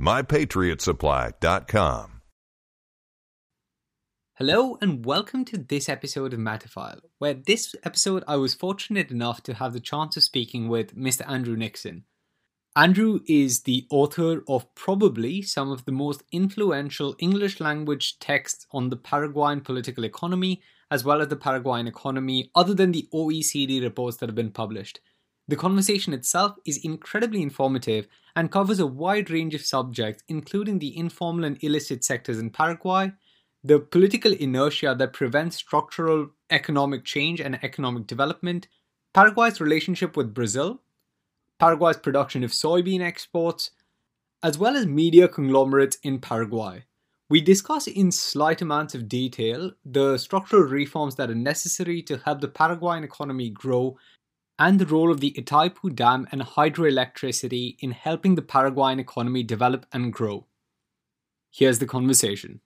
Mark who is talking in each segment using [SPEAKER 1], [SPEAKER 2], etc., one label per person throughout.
[SPEAKER 1] mypatriotsupply.com.
[SPEAKER 2] Hello and welcome to this episode of Matterfile, where this episode I was fortunate enough to have the chance of speaking with Mr. Andrew Nickson. Andrew is the author of probably some of the most influential English language texts on the Paraguayan political economy, as well as the Paraguayan economy, other than the OECD reports that have been published. The conversation itself is incredibly informative and covers a wide range of subjects, including the informal and illicit sectors in Paraguay, the political inertia that prevents structural economic change and economic development, Paraguay's relationship with Brazil, Paraguay's production of soybean exports, as well as media conglomerates in Paraguay. We discuss in slight amounts of detail the structural reforms that are necessary to help the Paraguayan economy grow and the role of the Itaipu Dam and hydroelectricity in helping the Paraguayan economy develop and grow. Here's the conversation.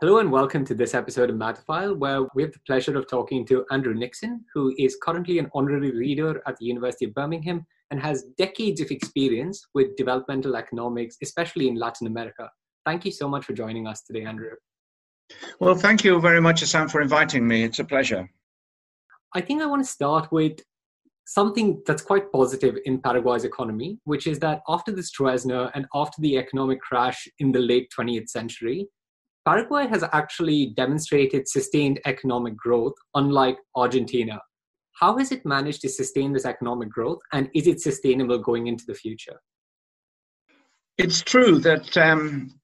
[SPEAKER 2] Hello and welcome to this episode of Matterfile, where we have the pleasure of talking to Andrew Nickson, who is currently an honorary reader at the University of Birmingham and has decades of experience with developmental economics, especially in Latin America. Thank you so much for joining us today, Andrew.
[SPEAKER 3] Well, thank you very much, Sam, for inviting me. It's a pleasure.
[SPEAKER 2] I think I want to start with something that's quite positive in Paraguay's economy, which is that after the Stroessner and after the economic crash in the late 20th century, Paraguay has actually demonstrated sustained economic growth, unlike Argentina. How has it managed to sustain this economic growth, and is it sustainable going into the future?
[SPEAKER 3] It's true that um,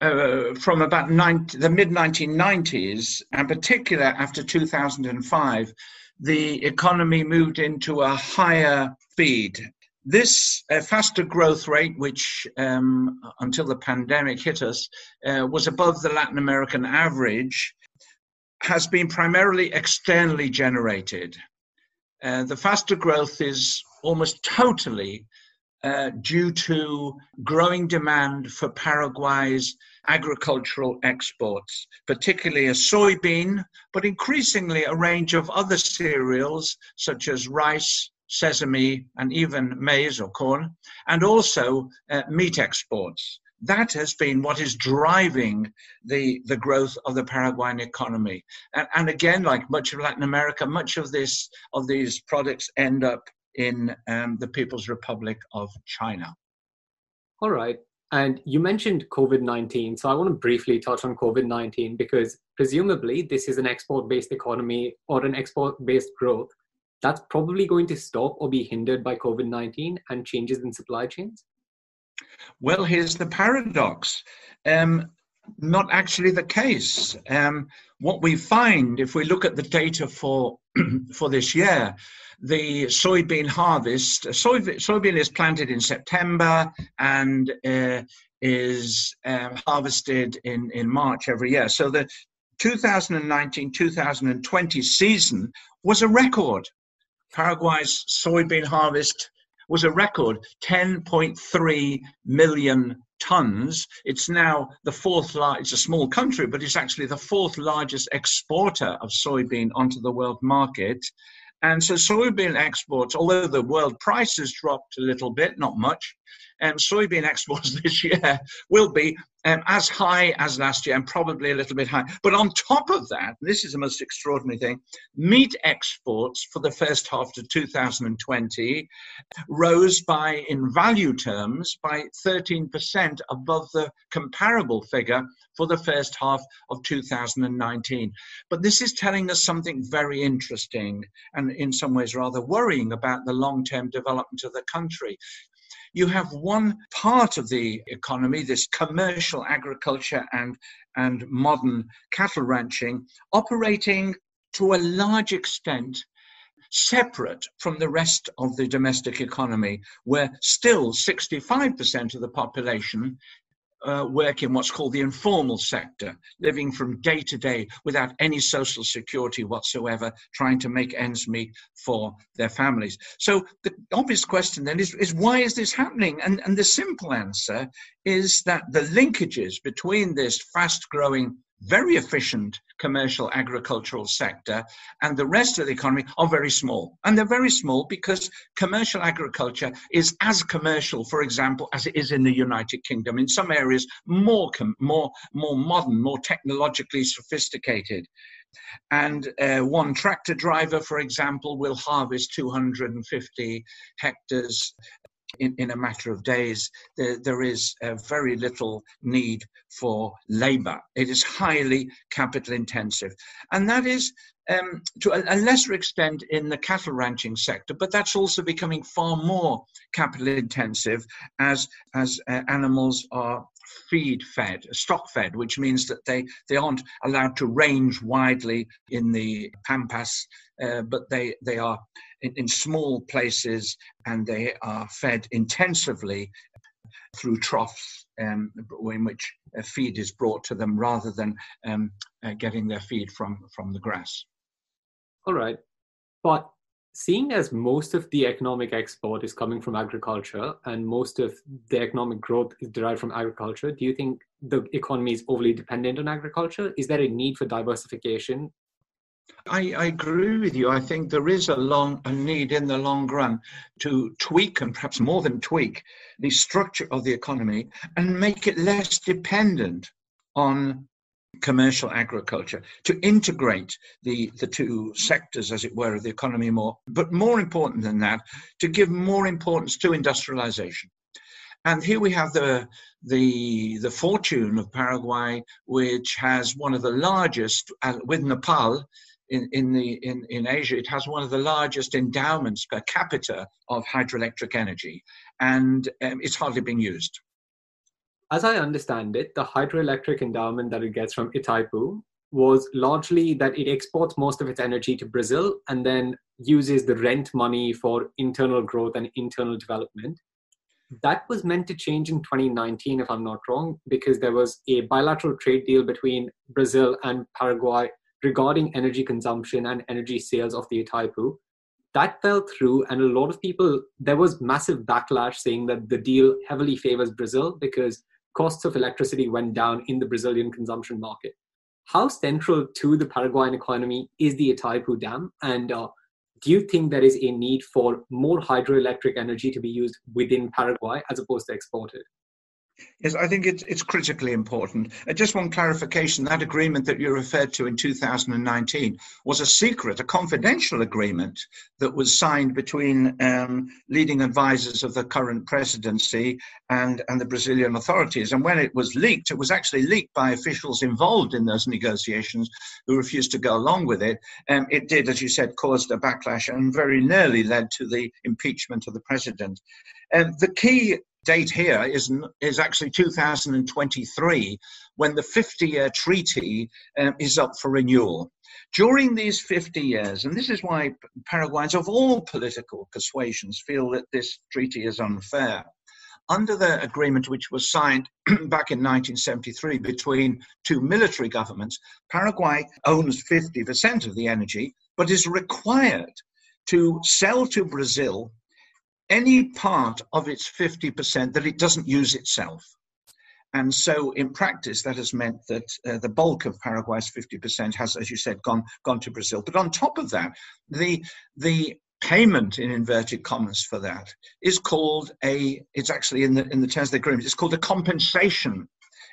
[SPEAKER 3] uh, from about 90, the mid 1990s, and particular after 2005, the economy moved into a higher speed this uh, faster growth rate, which um, until the pandemic hit us, uh, was above the Latin American average, has been primarily externally generated. Uh, the faster growth is almost totally uh, due to growing demand for Paraguay's agricultural exports, particularly a soybean, but increasingly a range of other cereals such as rice, sesame, and even maize or corn, and also uh, meat exports. That has been what is driving the, the growth of the Paraguayan economy. And, and again, like much of Latin America, much of this of these products end up in um, the People's Republic of China.
[SPEAKER 2] All right. And you mentioned COVID 19. So I want to briefly touch on COVID 19 because presumably this is an export based economy or an export based growth that's probably going to stop or be hindered by COVID 19 and changes in supply chains?
[SPEAKER 3] Well, here's the paradox. Um, not actually the case. Um, what we find, if we look at the data for for this year, the soybean harvest. Soy, soybean is planted in September and uh, is um, harvested in in March every year. So the 2019-2020 season was a record Paraguay's soybean harvest was a record 10.3 million tons. It's now the fourth largest, it's a small country, but it's actually the fourth largest exporter of soybean onto the world market. And so soybean exports, although the world price has dropped a little bit, not much, um, soybean exports this year will be um, as high as last year and probably a little bit higher. But on top of that, this is the most extraordinary thing meat exports for the first half of 2020 rose by, in value terms, by 13% above the comparable figure for the first half of 2019. But this is telling us something very interesting and, in some ways, rather worrying about the long term development of the country you have one part of the economy, this commercial agriculture and, and modern cattle ranching, operating to a large extent separate from the rest of the domestic economy, where still 65% of the population uh, work in what's called the informal sector, living from day to day without any social security whatsoever, trying to make ends meet for their families. So the obvious question then is, is why is this happening? And, and the simple answer is that the linkages between this fast growing very efficient commercial agricultural sector and the rest of the economy are very small. And they're very small because commercial agriculture is as commercial, for example, as it is in the United Kingdom. In some areas, more, more, more modern, more technologically sophisticated. And uh, one tractor driver, for example, will harvest 250 hectares in, in a matter of days, there, there is very little need for labor. It is highly capital intensive. And that is um, to a, a, lesser extent in the cattle ranching sector, but that's also becoming far more capital intensive as, as uh, animals are feed fed, stock fed, which means that they, they aren't allowed to range widely in the pampas, uh, but they, they are in, in small places and they are fed intensively through troughs um, in which feed is brought to them rather than um, uh, getting their feed from, from the grass.
[SPEAKER 2] All right. But seeing as most of the economic export is coming from agriculture and most of the economic growth is derived from agriculture, do you think the economy is overly dependent on agriculture? Is there a need for diversification
[SPEAKER 3] I, I, agree with you. I think there is a long a need in the long run to tweak and perhaps more than tweak the structure of the economy and make it less dependent on commercial agriculture to integrate the the two sectors as it were of the economy more but more important than that to give more importance to industrialization and here we have the the the fortune of Paraguay, which has one of the largest, uh, with Nepal, in, in, the, in, in Asia, it has one of the largest endowments per capita of hydroelectric energy, and um, it's hardly being used.
[SPEAKER 2] As I understand it, the hydroelectric endowment that it gets from Itaipu was largely that it exports most of its energy to Brazil and then uses the rent money for internal growth and internal development. That was meant to change in 2019, if I'm not wrong, because there was a bilateral trade deal between Brazil and Paraguay regarding energy consumption and energy sales of the Itaipu. That fell through, and a lot of people, there was massive backlash saying that the deal heavily favors Brazil because costs of electricity went down in the Brazilian consumption market. How central to the Paraguayan economy is the Itaipu Dam? And uh, do you think there is a need for more hydroelectric energy to be used within Paraguay as opposed to exported?
[SPEAKER 3] Yes, I think it's, it's critically important. Uh, just one clarification that agreement that you referred to in 2019 was a secret, a confidential agreement that was signed between um, leading advisors of the current presidency and, and the Brazilian authorities. And when it was leaked, it was actually leaked by officials involved in those negotiations who refused to go along with it. Um, it did, as you said, caused a backlash and very nearly led to the impeachment of the president. Um, the key date here is, is actually 2023 when the 50 year treaty um, is up for renewal. During these 50 years, and this is why Paraguayans of all political persuasions feel that this treaty is unfair, under the agreement which was signed back in 1973 between two military governments, Paraguay owns 50% of the energy, but is required to sell to Brazil any part of its 50% that it doesn't use itself. And so, in practice, that has meant that uh, the bulk of Paraguay's 50% has, as you said, gone, gone to Brazil. But on top of that, the, the payment in inverted commas for that is called a it's actually in the in the terms of the agreement it's called a compensation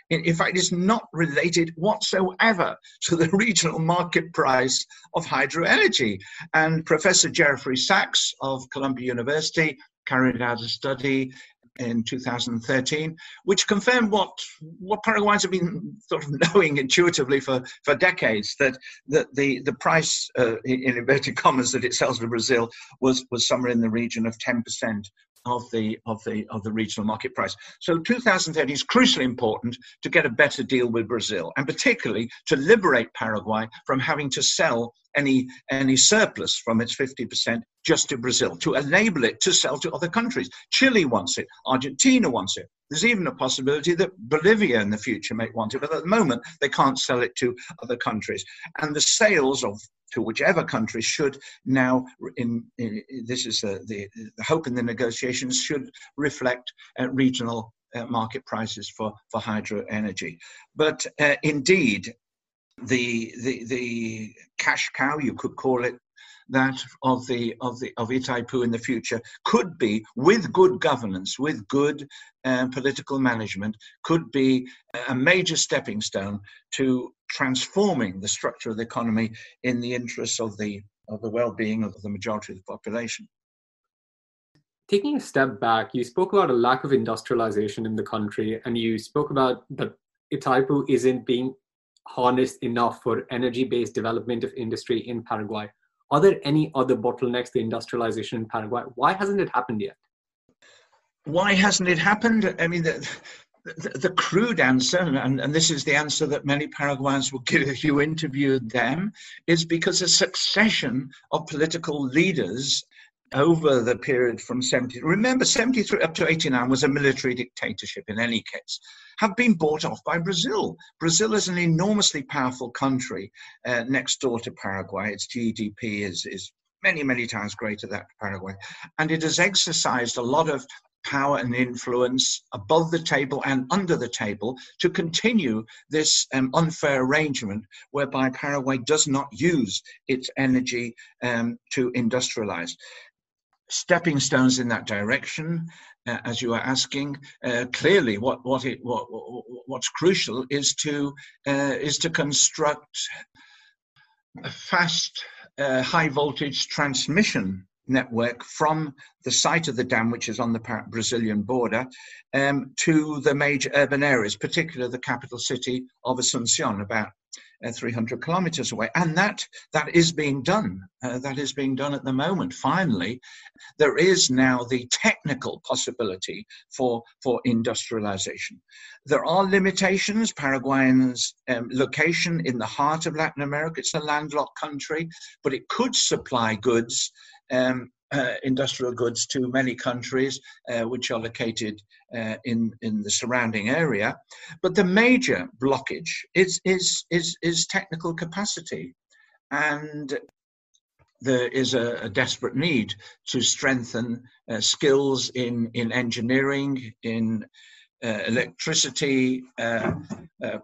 [SPEAKER 3] in, fact it's not related whatsoever to the regional market price of hydro energy and professor Jeffrey Sachs of columbia university carried out a study in 2013, which confirmed what what Paraguayans have been sort of knowing intuitively for, for decades that that the the price uh, in, in inverted commas that it sells to Brazil was was somewhere in the region of 10 percent of the of the of the regional market price. So 2030 is crucially important to get a better deal with Brazil, and particularly to liberate Paraguay from having to sell any any surplus from its 50% just to Brazil, to enable it to sell to other countries. Chile wants it, Argentina wants it. There's even a possibility that Bolivia in the future may want it, but at the moment they can't sell it to other countries. And the sales of to whichever country should now, in, in this is the, the, the, hope in the negotiations, should reflect uh, regional uh, market prices for, for hydro energy. But uh, indeed, the, the, the cash cow, you could call it, that of the of the of Itaipu in the future could be, with good governance, with good uh, political management, could be a major stepping stone to transforming the structure of the economy in the interests of the of the well-being of the majority of the population.
[SPEAKER 2] Taking a step back, you spoke about a lack of industrialization in the country, and you spoke about that Itaipu isn't being harnessed enough for energy-based development of industry in Paraguay. Are there any other bottlenecks to industrialization in Paraguay? Why hasn't it happened yet?
[SPEAKER 3] Why hasn't it happened? I mean, the, the, the crude answer, and, and this is the answer that many Paraguayans will give if you interviewed them, is because a succession of political leaders over the period from 70 remember 73 up to 89 was a military dictatorship in any case have been bought off by brazil. Brazil is an enormously powerful country uh, next door to paraguay. Its gdp is is many many times greater than paraguay. And it has exercised a lot of power and influence above the table and under the table to continue this um, unfair arrangement whereby Paraguay does not use its energy um, to industrialize stepping stones in that direction, uh, as you are asking. Uh, clearly, what what, it, what what's crucial is to uh, is to construct a fast, uh, high voltage transmission network from the site of the dam, which is on the Brazilian border, um, to the major urban areas, particularly the capital city of Asuncion, about uh, 300 kilometers away. And that, that is being done. Uh, that is being done at the moment. Finally, there is now the technical possibility for, for industrialization. There are limitations. Paraguay's um, location in the heart of Latin America, it's a landlocked country, but it could supply goods um, uh, industrial goods to many countries uh, which are located uh, in, in the surrounding area. But the major blockage is, is, is, is technical capacity. And there is a, a desperate need to strengthen uh, skills in, in engineering, in uh, electricity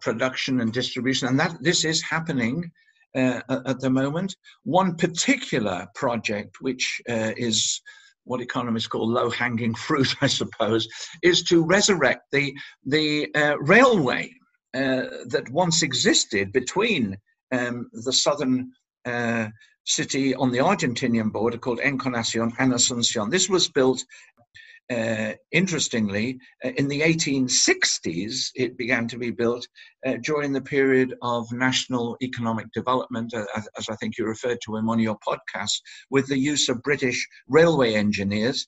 [SPEAKER 3] production and distribution. And that this is happening uh, at the moment. One particular project, which uh, is what economists call low-hanging fruit, I suppose, is to resurrect the the uh, railway uh, that once existed between um, the southern uh, city on the Argentinian border called Encarnacion and Asuncion. This was built uh, interestingly, uh, in the 1860s, it began to be built uh, during the period of national economic development, uh, as, I think you referred to in one of your podcasts, with the use of British railway engineers.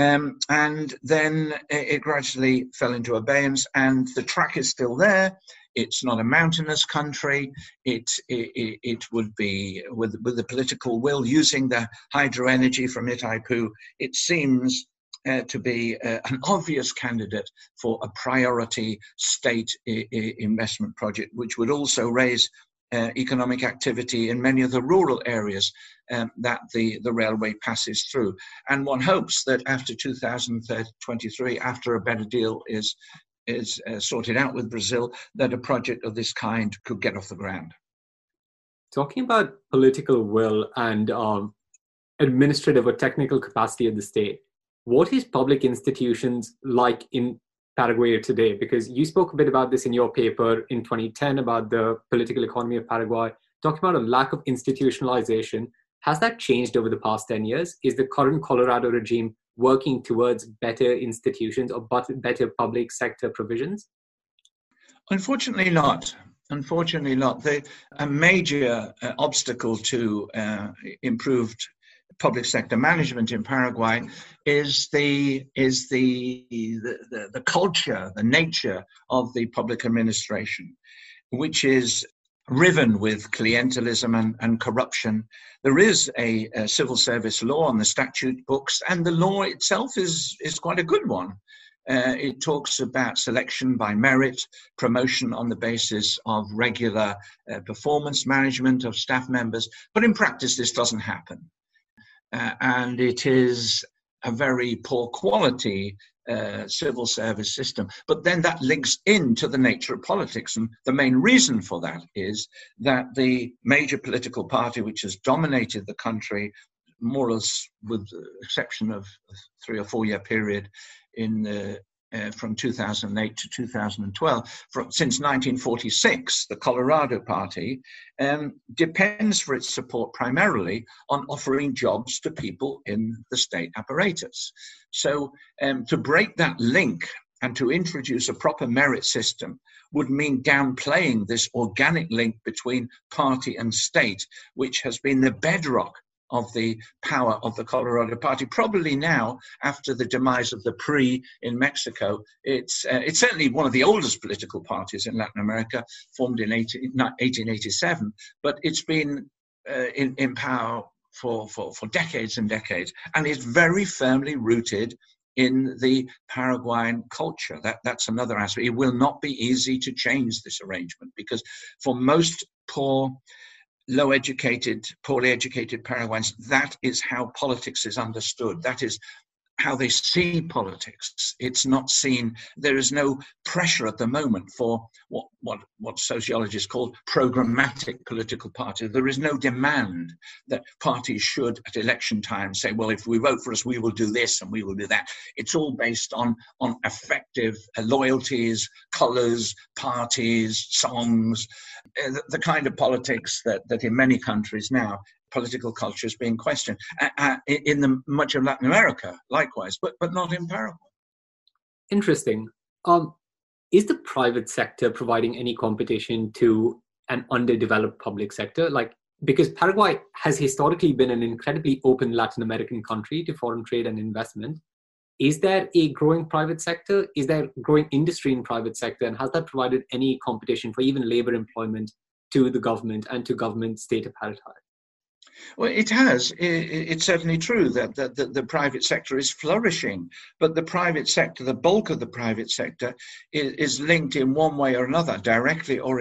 [SPEAKER 3] Um, and then it gradually fell into abeyance, and the track is still there. It's not a mountainous country. It, it, it would be, with, with the political will, using the hydro energy from Itaipu, it seems uh, to be uh, an obvious candidate for a priority state I- I investment project, which would also raise uh, economic activity in many of the rural areas um, that the, the railway passes through. And one hopes that after 2023, after a better deal is is uh, sorted out with Brazil, that a project of this kind could get off the ground.
[SPEAKER 2] Talking about political will and um, administrative or technical capacity of the state, what is public institutions like in Paraguay today? Because you spoke a bit about this in your paper in 2010 about the political economy of Paraguay, talking about a lack of institutionalization. Has that changed over the past 10 years? Is the current Colorado regime working towards better institutions or better public sector provisions?
[SPEAKER 3] Unfortunately, not. Unfortunately, not. The, a major uh, obstacle to uh, improved public sector management in Paraguay is the is the, the the, the culture, the nature of the public administration, which is riven with clientelism and, and corruption. There is a, a, civil service law on the statute books, and the law itself is, is quite a good one. Uh, it talks about selection by merit, promotion on the basis of regular uh, performance management of staff members, but in practice, this doesn't happen. Uh, and it is a very poor quality uh, civil service system. But then that links into the nature of politics. And the main reason for that is that the major political party which has dominated the country, more or less with the exception of a three or four year period in the uh, from 2008 to 2012, from, since 1946, the Colorado Party um, depends for its support primarily on offering jobs to people in the state apparatus. So, um, to break that link and to introduce a proper merit system would mean downplaying this organic link between party and state, which has been the bedrock of the power of the Colorado Party. Probably now, after the demise of the PRI in Mexico, it's uh, it's certainly one of the oldest political parties in Latin America, formed in 18, 1887. But it's been uh, in, in power for, for, for decades and decades, and is very firmly rooted in the Paraguayan culture. That, that's another aspect. It will not be easy to change this arrangement because for most poor low educated, poorly educated Paraguayans, that is how politics is understood. That is how they see politics. It's not seen, there is no pressure at the moment for what, what, what sociologists call programmatic political parties. There is no demand that parties should, at election time, say, well, if we vote for us, we will do this and we will do that. It's all based on, on effective loyalties, colours, parties, songs, uh, the, the kind of politics that, that in many countries now political culture is being questioned uh, uh, in the much of Latin America, likewise, but but not in Paraguay.
[SPEAKER 2] Interesting. Um, is the private sector providing any competition to an underdeveloped public sector? Like because Paraguay has historically been an incredibly open Latin American country to foreign trade and investment. Is there a growing private sector? Is there growing industry in private sector? And has that provided any competition for even labor employment to the government and to government state apparatus?
[SPEAKER 3] Well, it has. It's certainly true that, the private sector is flourishing, but the private sector, the bulk of the private sector, is, linked in one way or another, directly or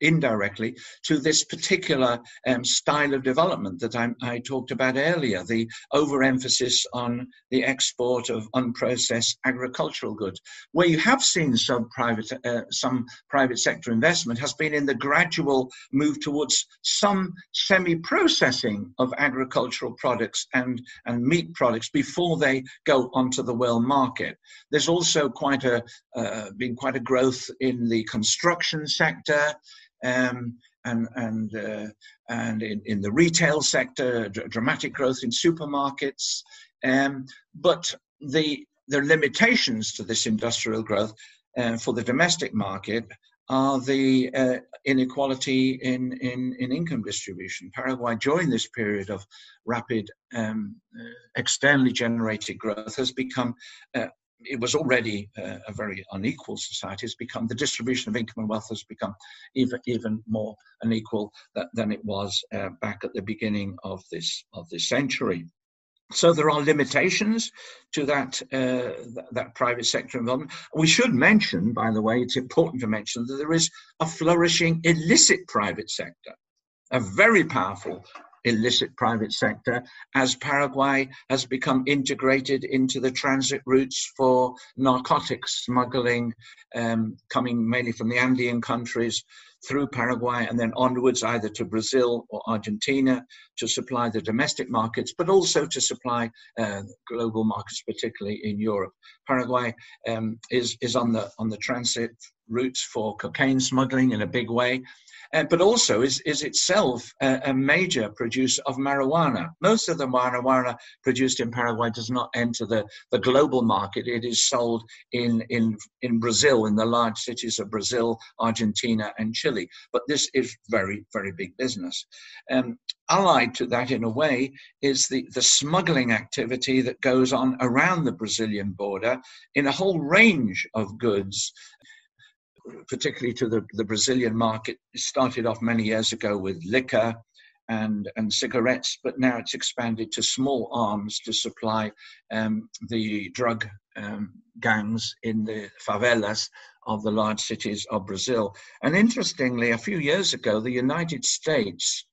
[SPEAKER 3] indirectly to this particular um, style of development that I, I, talked about earlier the overemphasis on the export of unprocessed agricultural goods. Where you have seen some private, uh, some private sector investment has been in the gradual move towards some semi processing of agricultural products and, and meat products before they go onto the world market. There's also quite a uh, been quite a growth in the construction sector um, and and uh, and in, in the retail sector, dramatic growth in supermarkets. Um, but the the limitations to this industrial growth uh, for the domestic market are the uh, inequality in, in, in income distribution. Paraguay, during this period of rapid um, uh, externally generated growth, has become uh, it was already uh, a very unequal society. It's become the distribution of income and wealth has become even even more unequal that, than it was uh, back at the beginning of this of this century. So there are limitations to that uh, th- that private sector involvement. We should mention, by the way, it's important to mention that there is a flourishing illicit private sector, a very powerful illicit private sector as Paraguay has become integrated into the transit routes for narcotics smuggling, um, coming mainly from the Andean countries through Paraguay and then onwards either to Brazil or Argentina to supply the domestic markets, but also to supply uh, global markets, particularly in Europe. Paraguay um, is, is on the on the transit routes for cocaine smuggling in a big way uh, but also is, is itself a, a, major producer of marijuana. Most of the marijuana produced in Paraguay does not enter the, the global market. It is sold in, in, in Brazil, in the large cities of Brazil, Argentina, and Chile. But this is very, very big business. Um, allied to that, in a way, is the, the smuggling activity that goes on around the Brazilian border in a whole range of goods particularly to the, the Brazilian market. It started off many years ago with liquor and, and cigarettes, but now it's expanded to small arms to supply um, the drug um, gangs in the favelas of the large cities of Brazil. And interestingly, a few years ago, the United States,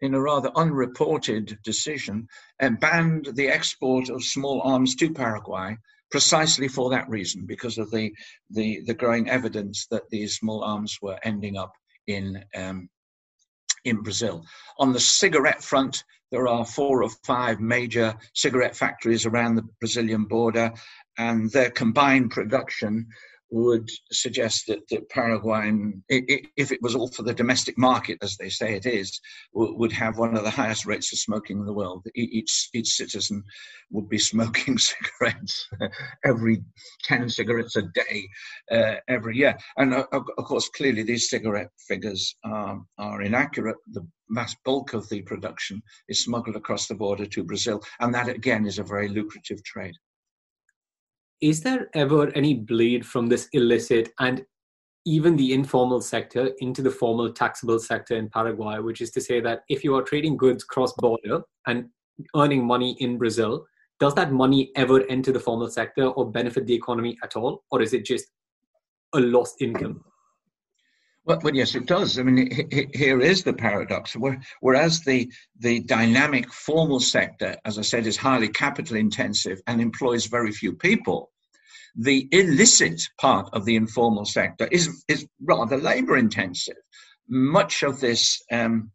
[SPEAKER 3] in a rather unreported decision, uh, banned the export of small arms to Paraguay precisely for that reason, because of the, the, the growing evidence that these small arms were ending up in, um, in Brazil. On the cigarette front, there are four or five major cigarette factories around the Brazilian border, and their combined production would suggest that, that Paraguay, if it was all for the domestic market, as they say it is, would have one of the highest rates of smoking in the world. Each, each citizen would be smoking cigarettes every 10 cigarettes a day uh, every year. And uh, of course, clearly these cigarette figures um, are inaccurate. The vast bulk of the production is smuggled across the border to Brazil. And that, again, is a very lucrative trade
[SPEAKER 2] is there ever any bleed from this illicit and even the informal sector into the formal taxable sector in Paraguay, which is to say that if you are trading goods cross border and earning money in Brazil, does that money ever enter the formal sector or benefit the economy at all? Or is it just a lost income?
[SPEAKER 3] Well, well, yes, it does. I mean, here is the paradox. Whereas the the dynamic formal sector, as I said, is highly capital intensive and employs very few people, the illicit part of the informal sector is, is rather labor intensive. Much of this um,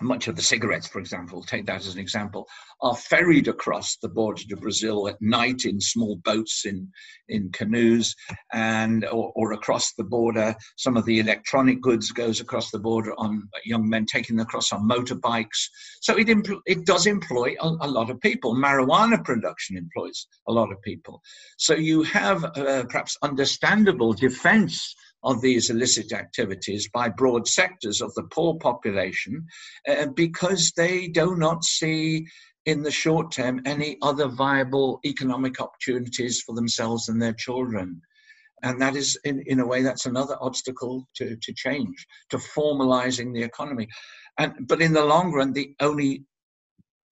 [SPEAKER 3] much of the cigarettes, for example, take that as an example, are ferried across the border to Brazil at night in small boats in, in canoes and or, or across the border. Some of the electronic goods goes across the border on young men taking them across on motorbikes. So it, empl- it does employ a, a, lot of people. Marijuana production employs a lot of people. So you have uh, perhaps understandable defense of these illicit activities by broad sectors of the poor population uh, because they do not see in the short term any other viable economic opportunities for themselves and their children. And that is, in, in a way, that's another obstacle to, to change, to formalizing the economy. And, but in the long run, the only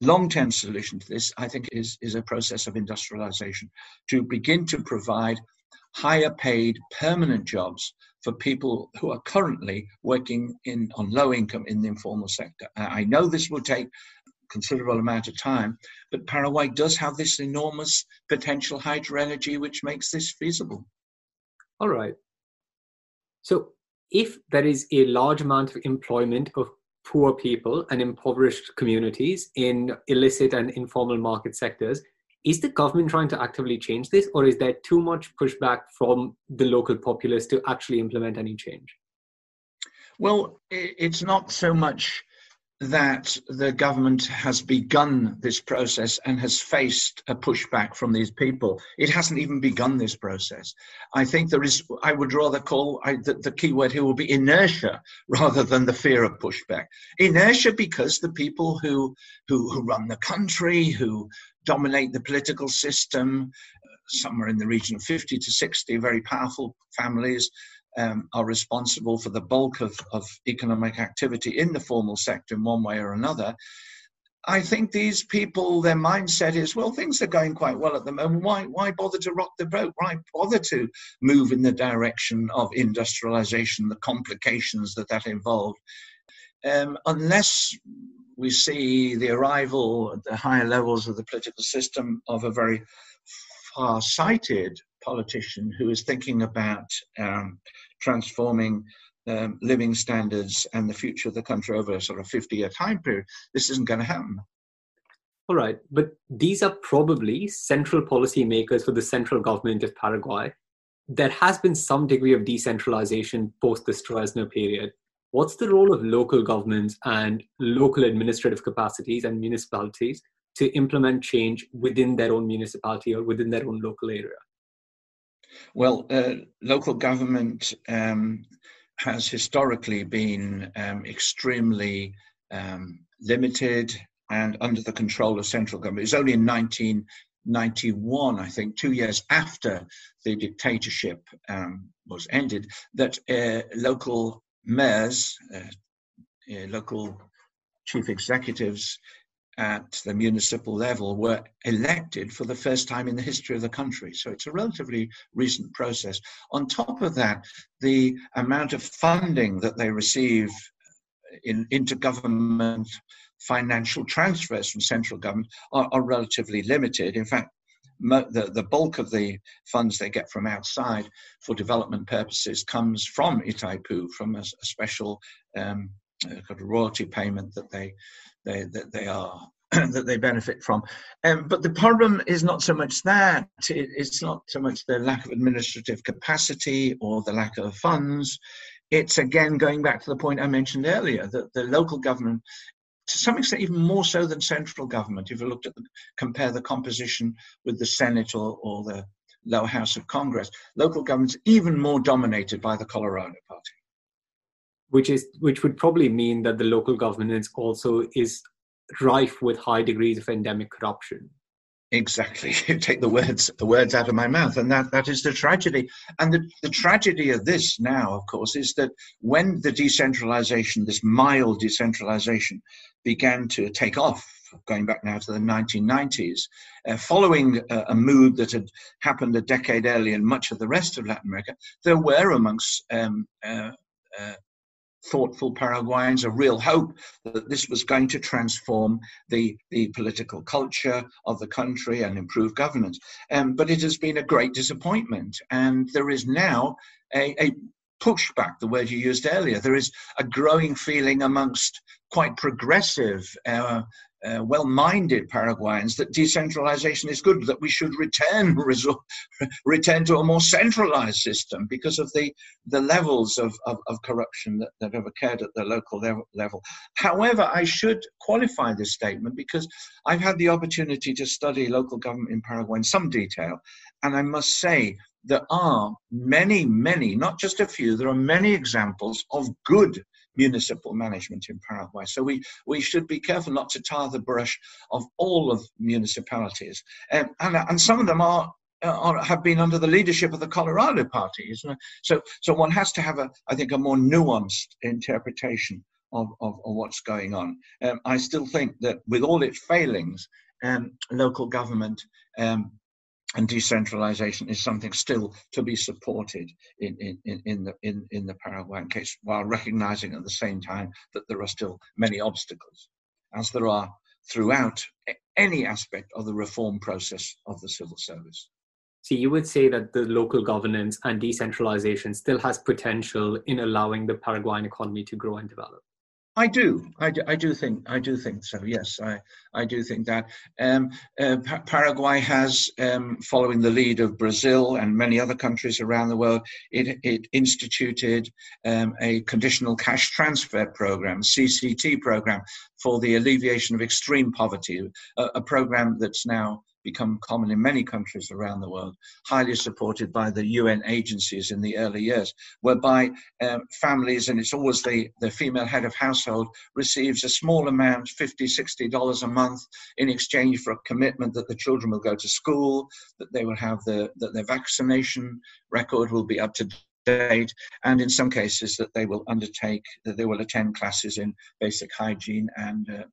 [SPEAKER 3] long-term solution to this, I think, is, is a process of industrialization to begin to provide higher paid permanent jobs for people who are currently working in on low income in the informal sector. I know this will take considerable amount of time, but Paraguay does have this enormous potential hydro energy which makes this feasible.
[SPEAKER 2] All right. So if there is a large amount of employment of poor people and impoverished communities in illicit and informal market sectors, is the government trying to actively change this or is there too much pushback from the local populace to actually implement any change?
[SPEAKER 3] Well it's not so much that the government has begun this process and has faced a pushback from these people. It hasn't even begun this process. I think there is, I would rather call I, the, the key word here will be inertia rather than the fear of pushback. Inertia because the people who, who, who run the country, who, dominate the political system. Somewhere in the region of 50 to 60 very powerful families um, are responsible for the bulk of, of economic activity in the formal sector in one way or another. I think these people, their mindset is, well, things are going quite well at the moment. Why, why bother to rock the boat? Why bother to move in the direction of industrialization, the complications that that involved? Um, unless we see the arrival at the higher levels of the political system of a very far-sighted politician who is thinking about um, transforming um, living standards and the future of the country over a sort of 50 year time period. This isn't going to happen.
[SPEAKER 2] All right, but these are probably central policymakers for the central government of Paraguay. There has been some degree of decentralization post the Stroessner period. What's the role of local governments and local administrative capacities and municipalities to implement change within their own municipality or within their own local area?
[SPEAKER 3] Well, uh, local government um, has historically been um, extremely um, limited and under the control of central government. It was only in 1991, I think, two years after the dictatorship um, was ended, that uh, local mayors, uh, uh, local chief executives at the municipal level were elected for the first time in the history of the country. So it's a relatively recent process. On top of that, the amount of funding that they receive in intergovernment financial transfers from central government are, are relatively limited. In fact, the, the bulk of the funds they get from outside for development purposes comes from Itaipu, from a, a special um, uh, royalty payment that they they that they are that they benefit from. Um, but the problem is not so much that it, it's not so much the lack of administrative capacity or the lack of funds. It's again going back to the point I mentioned earlier that the local government to some extent even more so than central government if you looked at the, compare the composition with the senate or, or the lower house of congress local government's even more dominated by the colorado party
[SPEAKER 2] which is which would probably mean that the local governance also is rife with high degrees of endemic corruption.
[SPEAKER 3] Exactly. Take the words the words out of my mouth and that that is the tragedy. And the, the tragedy of this now of course is that when the decentralization this mild decentralization began to take off going back now to the 1990s uh, following a, a that had happened a decade earlier in much of the rest of latin america there were amongst um, uh, uh, thoughtful Paraguayans a real hope that this was going to transform the, the political culture of the country and improve governance. Um, but it has been a great disappointment. And there is now a, a pushback, the word you used earlier. There is a growing feeling amongst quite progressive uh, uh, well-minded Paraguayans that decentralization is good, that we should return resort, return to a more centralized system because of the the levels of, of, of corruption that, that have occurred at the local level. However, I should qualify this statement because I've had the opportunity to study local government in Paraguay in some detail, and I must say there are many, many, not just a few, there are many examples of good municipal management in Paraguay. So we, we should be careful not to tar the brush of all of municipalities. Um, and, and some of them are are, have been under the leadership of the Colorado Party. Isn't it? So, so one has to have a, I think, a more nuanced interpretation of, of, of what's going on. Um, I still think that with all its failings, um, local government um, and decentralization is something still to be supported in, in, in, the, in, in the Paraguayan case, while recognizing at the same time that there are still many obstacles, as there are throughout any aspect of the reform process of the civil service.
[SPEAKER 2] So you would say that the local governance and decentralization still has potential in allowing the Paraguayan economy to grow and develop?
[SPEAKER 3] I do. I do, I do think. I do think so. Yes, I, I do think that. Um, uh, pa- Paraguay has, um, following the lead of Brazil and many other countries around the world, it, it instituted um, a conditional cash transfer program, CCT program, for the alleviation of extreme poverty, a, a program that's now become common in many countries around the world, highly supported by the UN agencies in the early years, whereby um, families, and it's always the, the female head of household, receives a small amount, $50, 60 dollars a month, in exchange for a commitment that the children will go to school, that they will have the, that their vaccination record will be up to date, and in some cases that they will undertake, that they will attend classes in basic hygiene and uh,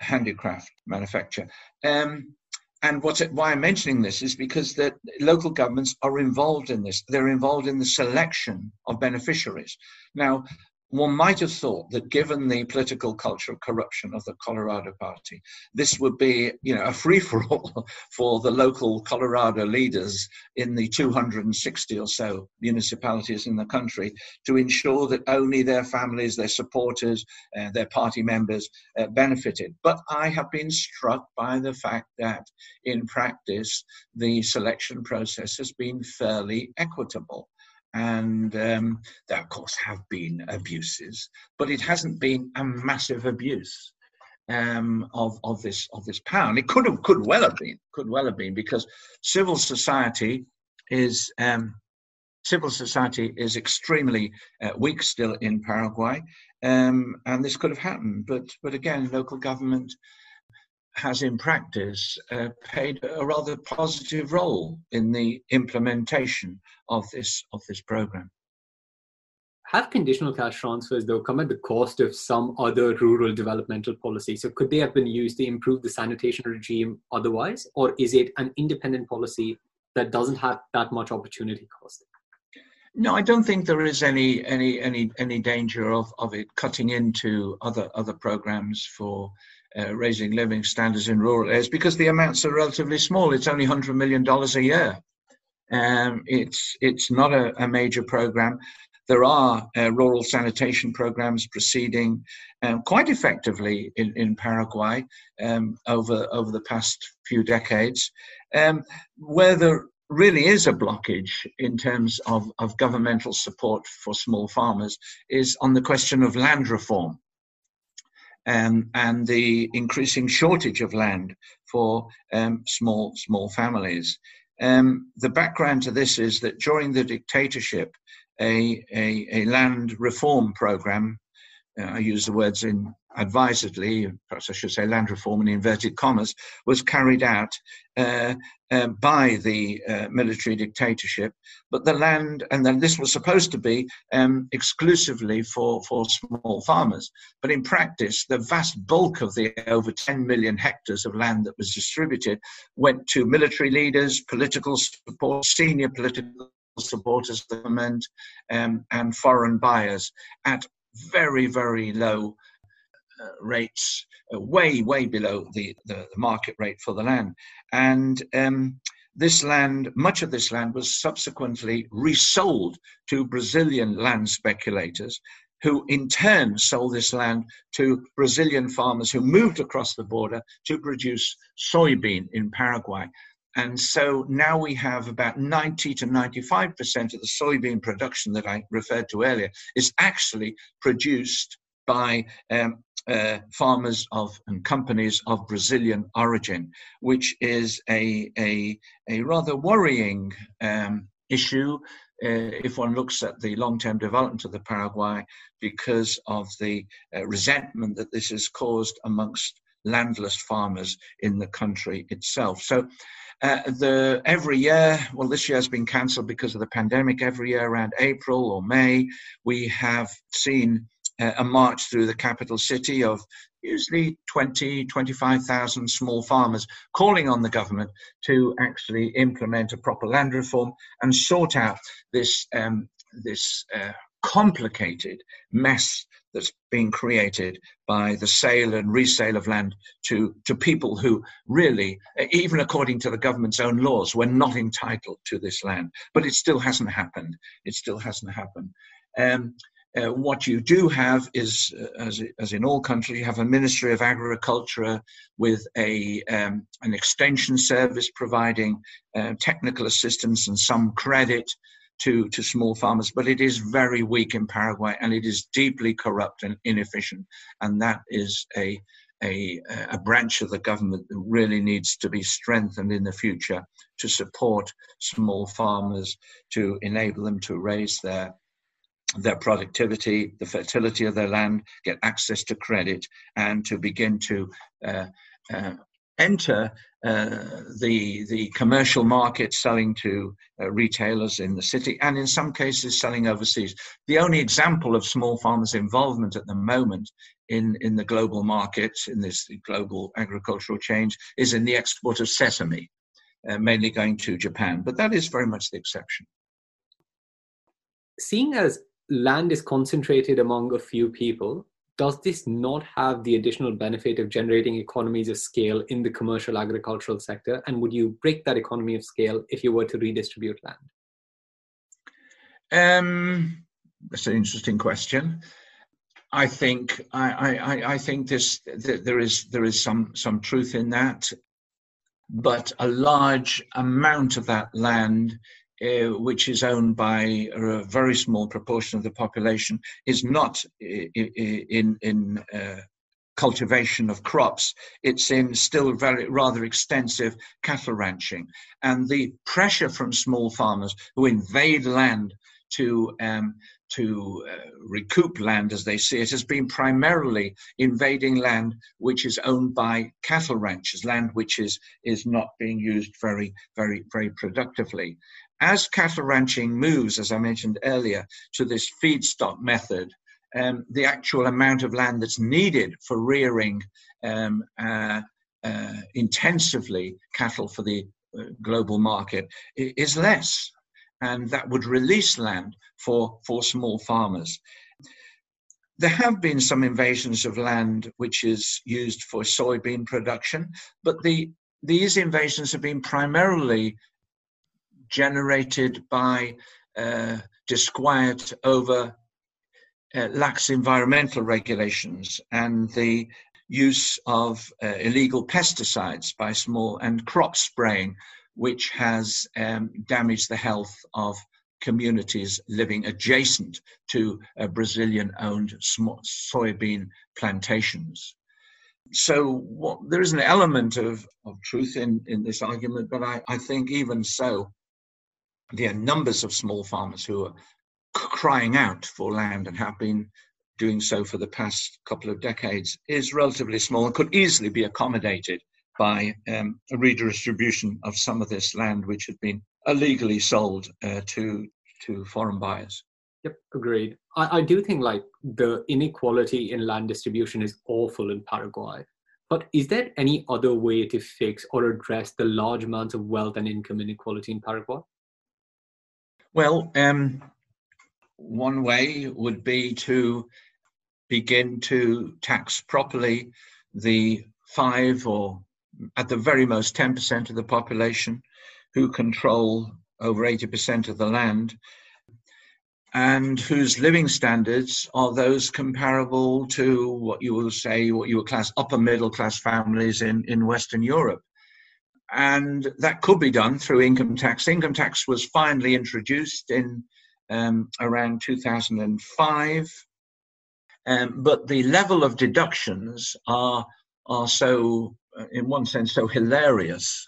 [SPEAKER 3] handicraft manufacture. Um, and why I'm mentioning this is because the local governments are involved in this. They're involved in the selection of beneficiaries. Now, one might have thought that given the political culture of corruption of the Colorado Party, this would be, you know, a free-for-all for the local Colorado leaders in the 260 or so municipalities in the country to ensure that only their families, their supporters, uh, their party members uh, benefited. But I have been struck by the fact that in practice, the selection process has been fairly equitable and um, there of course have been abuses, but it hasn't been a massive abuse um, of of this of this power. And it could have could well have been could well have been because civil society is um, civil society is extremely uh, weak still in Paraguay, um, and this could have happened. But but again, local government has in practice uh, played a rather positive role in the implementation of this of this program.
[SPEAKER 2] Have conditional cash transfers though come at the cost of some other rural developmental policy? So could they have been used to improve the sanitation regime otherwise, or is it an independent policy that doesn't have that much opportunity cost?
[SPEAKER 3] No, I don't think there is any any any any danger of, of it cutting into other other programs for uh, raising living standards in rural areas because the amounts are relatively small. It's only $100 million a year. Um, it's, it's not a, a, major program. There are uh, rural sanitation programs proceeding um, quite effectively in, in Paraguay um, over, over the past few decades. Um, where there really is a blockage in terms of, of governmental support for small farmers is on the question of land reform um, and the increasing shortage of land for um, small small families. Um, the background to this is that during the dictatorship, a, a, a land reform program, I use the words in advisedly, perhaps I should say land reform in inverted commas, was carried out uh, uh, by the uh, military dictatorship. But the land, and then this was supposed to be um, exclusively for, for small farmers. But in practice, the vast bulk of the over 10 million hectares of land that was distributed went to military leaders, political support, senior political supporters of the government, um, and foreign buyers at very, very low uh, rates uh, way, way below the, the, the, market rate for the land. And um, this land, much of this land was subsequently resold to Brazilian land speculators who in turn sold this land to Brazilian farmers who moved across the border to produce soybean in Paraguay. And so now we have about 90 to 95% of the soybean production that I referred to earlier is actually produced by um, uh, farmers of and companies of Brazilian origin, which is a, a, a rather worrying um, issue uh, if one looks at the long-term development of the Paraguay because of the uh, resentment that this has caused amongst landless farmers in the country itself. So uh, the every year, well, this year has been cancelled because of the pandemic. Every year around April or May, we have seen uh, a march through the capital city of usually 20, 25,000 small farmers calling on the government to actually implement a proper land reform and sort out this, um, this uh, complicated mess that's being created by the sale and resale of land to, to people who really, even according to the government's own laws, were not entitled to this land. But it still hasn't happened. It still hasn't happened. Um, uh, what you do have is, uh, as, as in all countries, you have a Ministry of Agriculture with a um, an extension service providing uh, technical assistance and some credit to, to small farmers, but it is very weak in Paraguay and it is deeply corrupt and inefficient. And that is a, a, a branch of the government that really needs to be strengthened in the future to support small farmers, to enable them to raise their their productivity, the fertility of their land, get access to credit, and to begin to uh, uh, enter uh, the the commercial market, selling to uh, retailers in the city, and in some cases selling overseas. The only example of small farmers' involvement at the moment in in the global market, in this global agricultural change, is in the export of sesame, uh, mainly going to Japan. But that is very much the exception.
[SPEAKER 2] Seeing as land is concentrated among a few people, does this not have the additional benefit of generating economies of scale in the commercial agricultural sector? And would you break that economy of scale if you were to redistribute land?
[SPEAKER 3] Um, that's an interesting question. I think I, I, I think this there is there is some some truth in that, but a large amount of that land, uh, which is owned by a very small proportion of the population, is not in in uh, cultivation of crops. It's in still very rather extensive cattle ranching, and the pressure from small farmers who invade land to um, to uh, recoup land as they see it has been primarily invading land which is owned by cattle ranchers, land which is is not being used very very very productively. As cattle ranching moves, as I mentioned earlier, to this feedstock method, um, the actual amount of land that's needed for rearing um, uh, uh, intensively cattle for the uh, global market is less and that would release land for, for small farmers. There have been some invasions of land which is used for soybean production, but the, these invasions have been primarily generated by uh, disquiet over uh, lax environmental regulations and the use of uh, illegal pesticides by small and crop spraying which has um, damaged the health of communities living adjacent to uh, Brazilian owned soybean plantations. So what, there is an element of, of truth in, in this argument, but I, I think even so, there are numbers of small farmers who are crying out for land and have been doing so for the past couple of decades is relatively small and could easily be accommodated by um, a redistribution of some of this land which had been illegally sold uh, to to foreign buyers.
[SPEAKER 2] Yep, agreed. I, I do think like the inequality in land distribution is awful in Paraguay. But is there any other way to fix or address the large amounts of wealth and income inequality in Paraguay?
[SPEAKER 3] Well, um, one way would be to begin to tax properly the five or at the very most 10% of the population who control over 80% of the land and whose living standards are those comparable to what you will say, what you would class upper middle class families in, in Western Europe. And that could be done through income tax. Income tax was finally introduced in um, around 2005. Um, but the level of deductions are are so uh, in one sense, so hilarious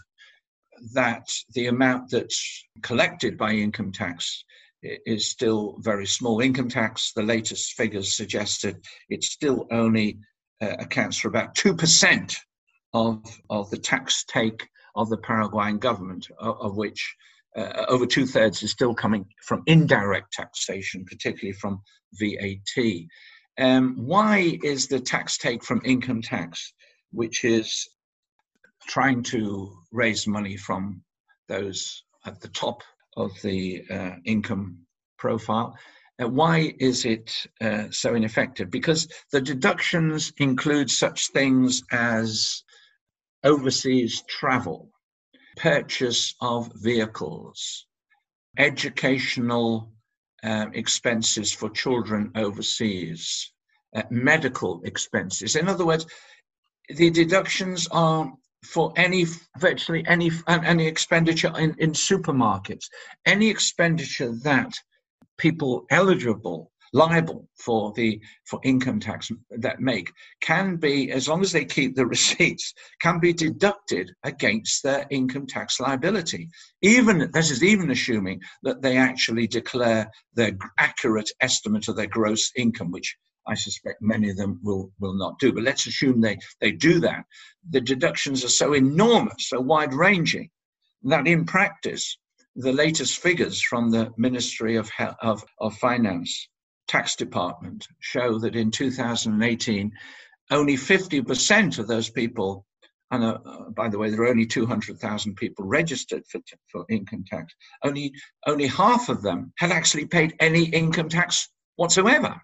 [SPEAKER 3] that the amount that's collected by income tax is still very small. Income tax, the latest figures suggested it still only uh, accounts for about 2% of, of the tax take of the Paraguayan government, of, which uh, over two thirds is still coming from indirect taxation, particularly from VAT. Um, why is the tax take from income tax, which is trying to raise money from those at the top of the uh, income profile. Uh, why is it uh, so ineffective? Because the deductions include such things as overseas travel, purchase of vehicles, educational uh, expenses for children overseas, uh, medical expenses. In other words, the deductions are for any virtually any any expenditure in, in supermarkets, any expenditure that people eligible liable for the for income tax that make can be as long as they keep the receipts can be deducted against their income tax liability even this is even assuming that they actually declare their accurate estimate of their gross income which I suspect many of them will, will not do. But let's assume they, they do that. The deductions are so enormous, so wide ranging, that in practice, the latest figures from the Ministry of, of, of Finance Tax Department show that in 2018, only 50% of those people, and uh, by the way, there are only 200,000 people registered for, for income tax, only, only half of them had actually paid any income tax whatsoever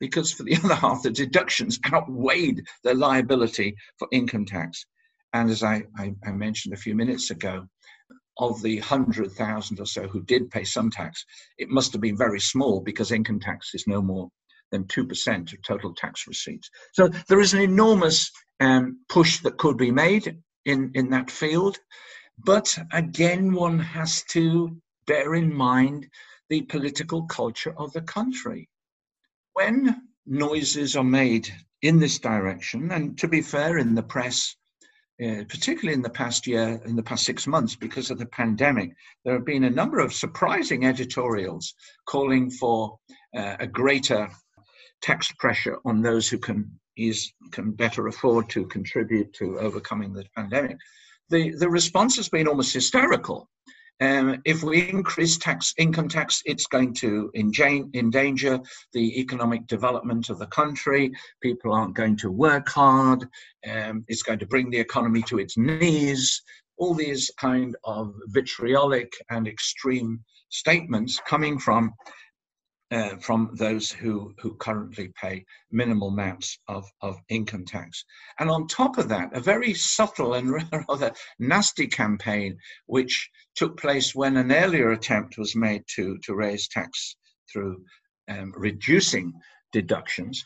[SPEAKER 3] because for the other half, the deductions outweighed the liability for income tax. And as I, I, I mentioned a few minutes ago, of the 100,000 or so who did pay some tax, it must have been very small because income tax is no more than 2% of total tax receipts. So there is an enormous um, push that could be made in, in that field. But again, one has to bear in mind the political culture of the country when noises are made in this direction, and to be fair, in the press, uh, particularly in the past year, in the past six months, because of the pandemic, there have been a number of surprising editorials calling for uh, a greater tax pressure on those who can is, can better afford to contribute to overcoming the pandemic. The the response has been almost hysterical. Um, if we increase tax, income tax, it's going to endanger the economic development of the country. People aren't going to work hard. Um, it's going to bring the economy to its knees. All these kind of vitriolic and extreme statements coming from uh, from those who, who currently pay minimal amounts of, of income tax. And on top of that, a very subtle and rather nasty campaign, which took place when an earlier attempt was made to, to raise tax through um, reducing deductions,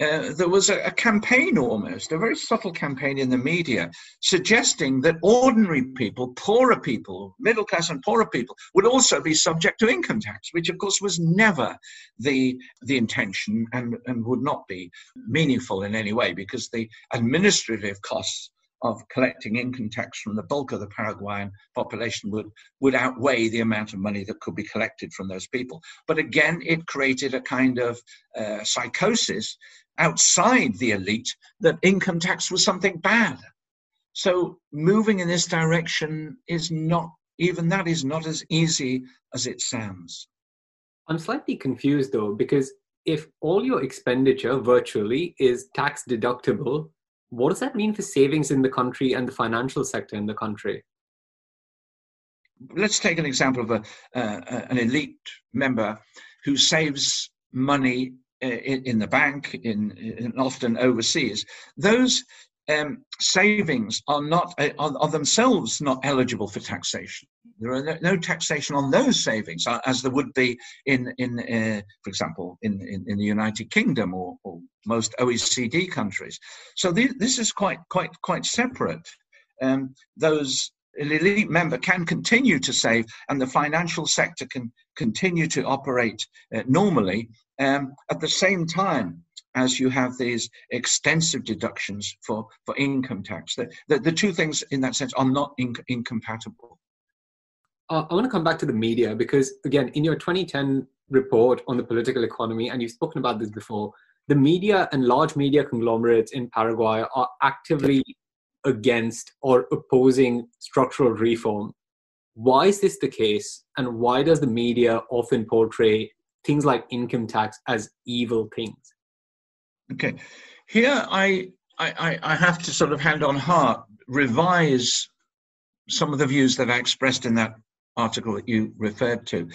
[SPEAKER 3] uh, there was a, a, campaign almost, a very subtle campaign in the media, suggesting that ordinary people, poorer people, middle class and poorer people, would also be subject to income tax, which of course was never the, the intention and, and would not be meaningful in any way because the administrative costs of collecting income tax from the bulk of the Paraguayan population would, would outweigh the amount of money that could be collected from those people. But again, it created a kind of uh, psychosis outside the elite that income tax was something bad. So moving in this direction is not, even that is not as easy as it sounds.
[SPEAKER 2] I'm slightly confused though, because if all your expenditure virtually is tax deductible, what does that mean for savings in the country and the financial sector in the country?
[SPEAKER 3] Let's take an example of a, uh, an elite member who saves money uh, in, in the bank, in, in, often overseas. Those um, savings are not uh, are, are, themselves not eligible for taxation. There are no, taxation on those savings, uh, as there would be in in uh, for example in, in, in, the United Kingdom or, or most OECD countries. So this is quite quite quite separate. Um, those an elite member can continue to save and the financial sector can continue to operate uh, normally um, at the same time as you have these extensive deductions for, for income tax. The, the, the two things in that sense are not in, incompatible.
[SPEAKER 2] Uh, I want to come back to the media because, again, in your 2010 report on the political economy, and you've spoken about this before, the media and large media conglomerates in Paraguay are actively against or opposing structural reform. Why is this the case? And why does the media often portray things like income tax as evil things?
[SPEAKER 3] Okay. Here I, I, I have to sort of hand on heart revise some of the views that I expressed in that article that you referred to.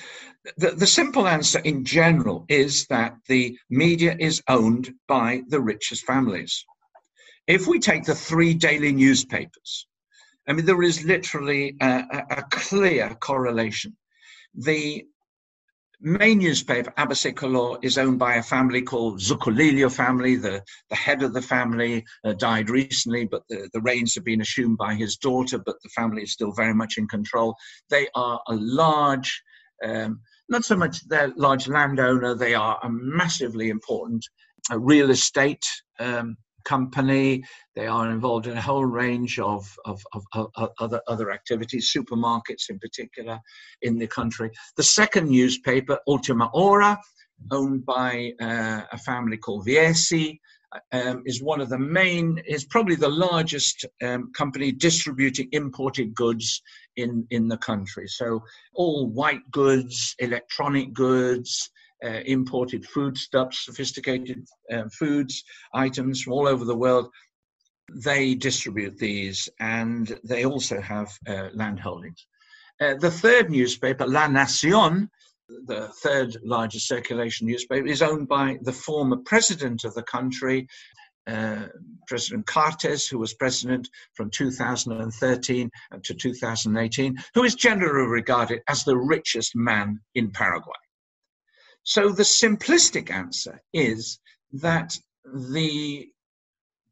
[SPEAKER 3] The, the simple answer in general is that the media is owned by the richest families. If we take the three daily newspapers, I mean, there is literally a, a, a clear correlation. The main newspaper, ABC Color, is owned by a family called Zuccolillo family. The, the head of the family uh, died recently, but the, the reins have been assumed by his daughter, but the family is still very much in control. They are a large, um, not so much their large landowner, they are a massively important uh, real estate um, company. They are involved in a whole range of, of, of, of, other, other activities, supermarkets in particular, in the country. The second newspaper, Ultima Hora, owned by uh, a family called Vierci, um, is one of the main, is probably the largest um, company distributing imported goods in, in the country. So all white goods, electronic goods, uh, imported foodstuffs, sophisticated uh, foods items from all over the world. They distribute these, and they also have uh, land holdings. Uh, the third newspaper, La Nacion, the third largest circulation newspaper, is owned by the former president of the country, uh, President Cartes, who was president from 2013 to 2018, who is generally regarded as the richest man in Paraguay. So the simplistic answer is that the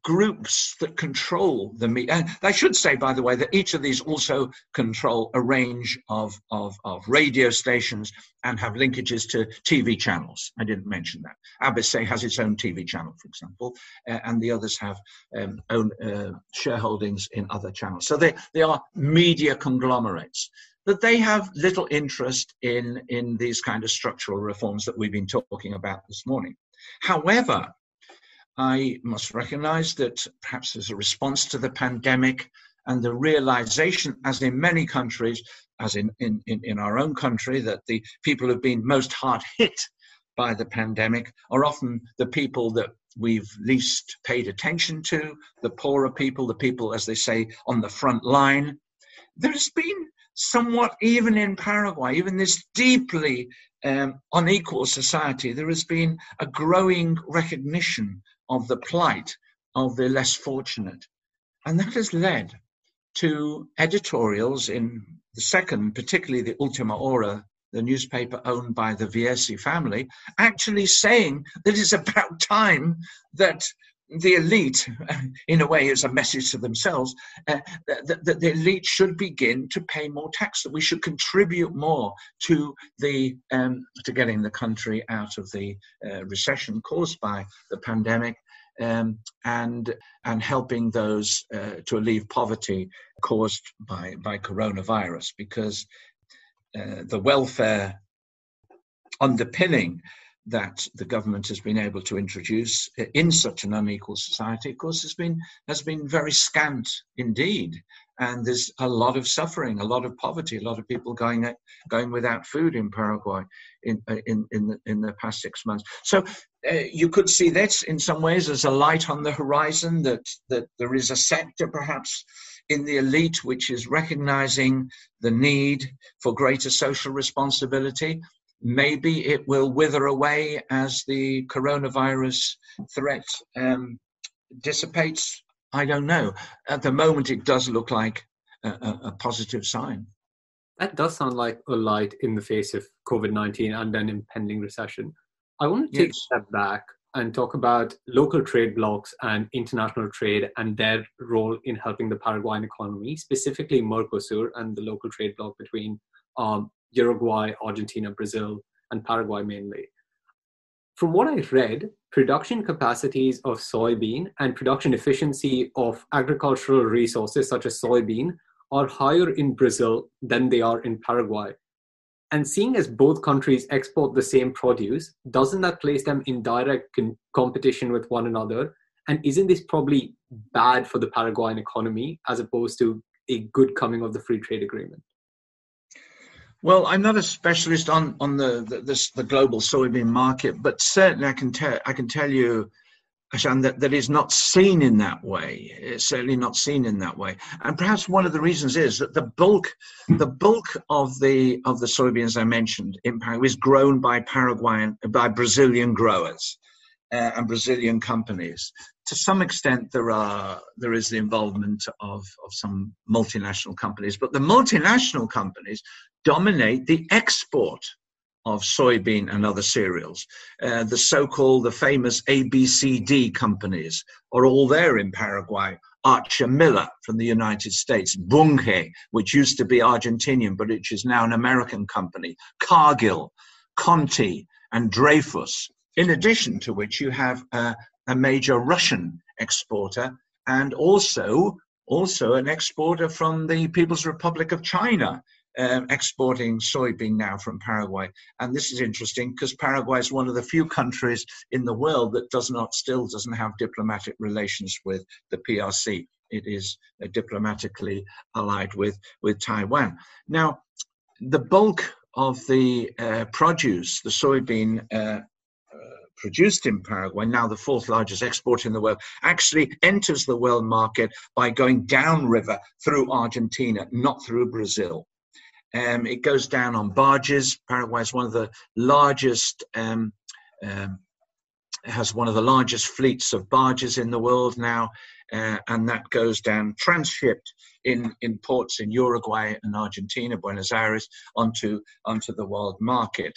[SPEAKER 3] groups that control the media. I should say, by the way, that each of these also control a range of, of, of radio stations and have linkages to TV channels. I didn't mention that. ABC has its own TV channel, for example, uh, and the others have um, own uh, shareholdings in other channels. So they, they are media conglomerates. But they have little interest in, in these kind of structural reforms that we've been talking about this morning. However, I must recognize that perhaps as a response to the pandemic and the realization, as in many countries, as in, in, in our own country, that the people who've been most hard hit by the pandemic are often the people that we've least paid attention to, the poorer people, the people, as they say, on the front line. There's been somewhat, even in Paraguay, even this deeply um, unequal society, there has been a growing recognition of the plight of the less fortunate. And that has led to editorials in the second, particularly the Ultima Hora, the newspaper owned by the Vierci family, actually saying that it's about time that the elite, in a way, is a message to themselves, uh, that, that, the elite should begin to pay more tax, that we should contribute more to the um, to getting the country out of the uh, recession caused by the pandemic. Um, and and helping those uh, to alleviate poverty caused by by coronavirus, because uh, the welfare underpinning that the government has been able to introduce in such an unequal society, of course, has been has been very scant indeed. And there's a lot of suffering, a lot of poverty, a lot of people going going without food in Paraguay in in in the, in the past six months. So uh, you could see this in some ways as a light on the horizon that that there is a sector perhaps in the elite which is recognizing the need for greater social responsibility maybe it will wither away as the coronavirus threat um, dissipates. I don't know. At the moment, it does look like a, a, a positive sign.
[SPEAKER 2] That does sound like a light in the face of COVID 19 and an impending recession. I want to take yes. a step back and talk about local trade blocs and international trade and their role in helping the Paraguayan economy, specifically Mercosur and the local trade bloc between um, Uruguay, Argentina, Brazil, and Paraguay mainly. From what I read, production capacities of soybean and production efficiency of agricultural resources such as soybean are higher in Brazil than they are in Paraguay. And seeing as both countries export the same produce, doesn't that place them in direct con- competition with one another? And isn't this probably bad for the Paraguayan economy as opposed to a good coming of the free trade agreement?
[SPEAKER 3] Well, I'm not a specialist on on the the, this, the global soybean market, but certainly I can tell I can tell you, Ashan, that that is not seen in that way. It's certainly not seen in that way, and perhaps one of the reasons is that the bulk the bulk of the of the soybeans I mentioned in Paraguay is grown by Paraguayan by Brazilian growers uh, and Brazilian companies. To some extent, there are there is the involvement of, of some multinational companies, but the multinational companies dominate the export of soybean and other cereals. Uh, the so-called, the famous ABCD companies are all there in Paraguay. Archer Miller from the United States, Bunge, which used to be Argentinian, but which is now an American company, Cargill, Conti, and Dreyfus. In addition to which you have uh, a major Russian exporter and also also an exporter from the People's Republic of China, um, exporting soybean now from Paraguay. And this is interesting because Paraguay is one of the few countries in the world that does not still doesn't have diplomatic relations with the PRC. It is uh, diplomatically allied with with Taiwan. Now, the bulk of the uh, produce, the soybean. Uh, uh produced in Paraguay, now the fourth largest export in the world, actually enters the world market by going downriver through Argentina, not through Brazil. Um, it goes down on barges. Paraguay is one of the largest, um, um, has one of the largest fleets of barges in the world now, uh, and that goes down transshipped in, in ports in Uruguay and Argentina, Buenos Aires, onto onto the world market.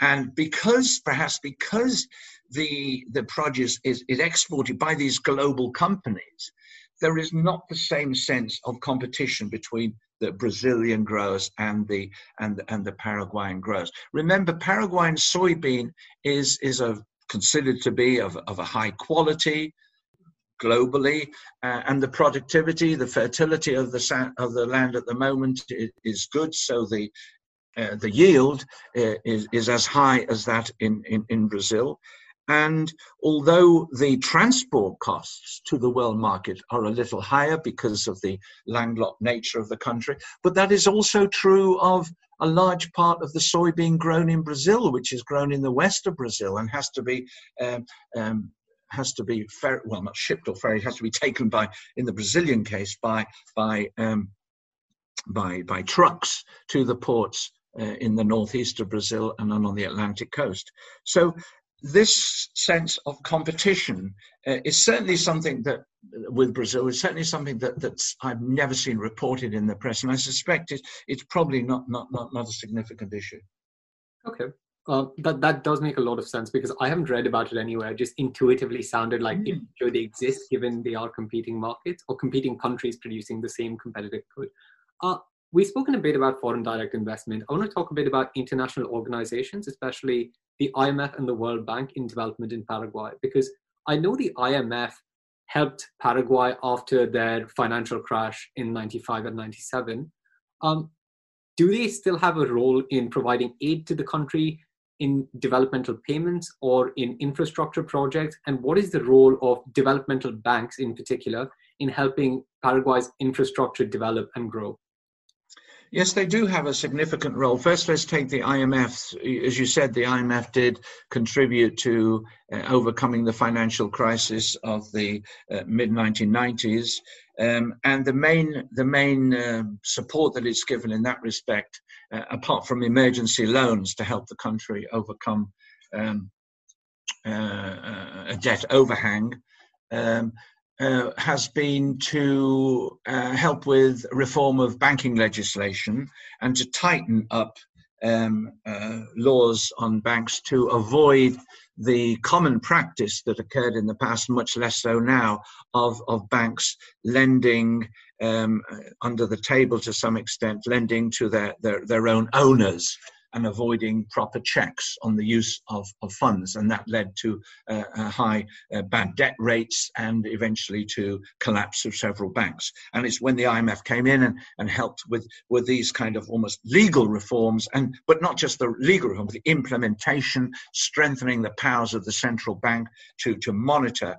[SPEAKER 3] And because perhaps because the the produce is, is exported by these global companies, there is not the same sense of competition between the Brazilian growers and the and and the Paraguayan growers. Remember, Paraguayan soybean is is a considered to be of, of a high quality globally, uh, and the productivity, the fertility of the of the land at the moment is, is good. So the uh, the yield uh, is, is as high as that in, in, in Brazil. And although the transport costs to the world market are a little higher because of the landlocked nature of the country, but that is also true of a large part of the soybean grown in Brazil, which is grown in the west of Brazil and has to be um, um, has to be fer- well not shipped or ferried, has to be taken by in the Brazilian case by by um, by by trucks to the ports uh, in the northeast of Brazil and on the Atlantic coast. So this sense of competition uh, is certainly something that with Brazil is certainly something that that's I've never seen reported in the press, and I suspect it, it's probably not not not not a significant issue.
[SPEAKER 2] Okay. Uh, that that does make a lot of sense because I haven't read about it anywhere. It just intuitively sounded like mm. it should exist given they are competing markets or competing countries producing the same competitive good. Uh, we've spoken a bit about foreign direct investment. I want to talk a bit about international organizations, especially the IMF and the World Bank in development in Paraguay, because I know the IMF helped Paraguay after their financial crash in 95 and 97. Um, do they still have a role in providing aid to the country in developmental payments or in infrastructure projects? And what is the role of developmental banks in particular in helping Paraguay's infrastructure develop and grow?
[SPEAKER 3] Yes, they do have a significant role. First, let's take the IMF. As you said, the IMF did contribute to uh, overcoming the financial crisis of the uh, mid 1990s. Um, and the main, the main uh, support that it's given in that respect, uh, apart from emergency loans to help the country overcome um, uh, a debt overhang, um, uh, has been to uh, help with reform of banking legislation and to tighten up um, uh, laws on banks to avoid the common practice that occurred in the past, much less so now, of, of banks lending um, under the table to some extent, lending to their, their, their own owners and avoiding proper checks on the use of, of funds. And that led to uh, high uh, bad debt rates and eventually to collapse of several banks. And it's when the IMF came in and, and helped with, with these kind of almost legal reforms, and but not just the legal reform, the implementation, strengthening the powers of the central bank to, to monitor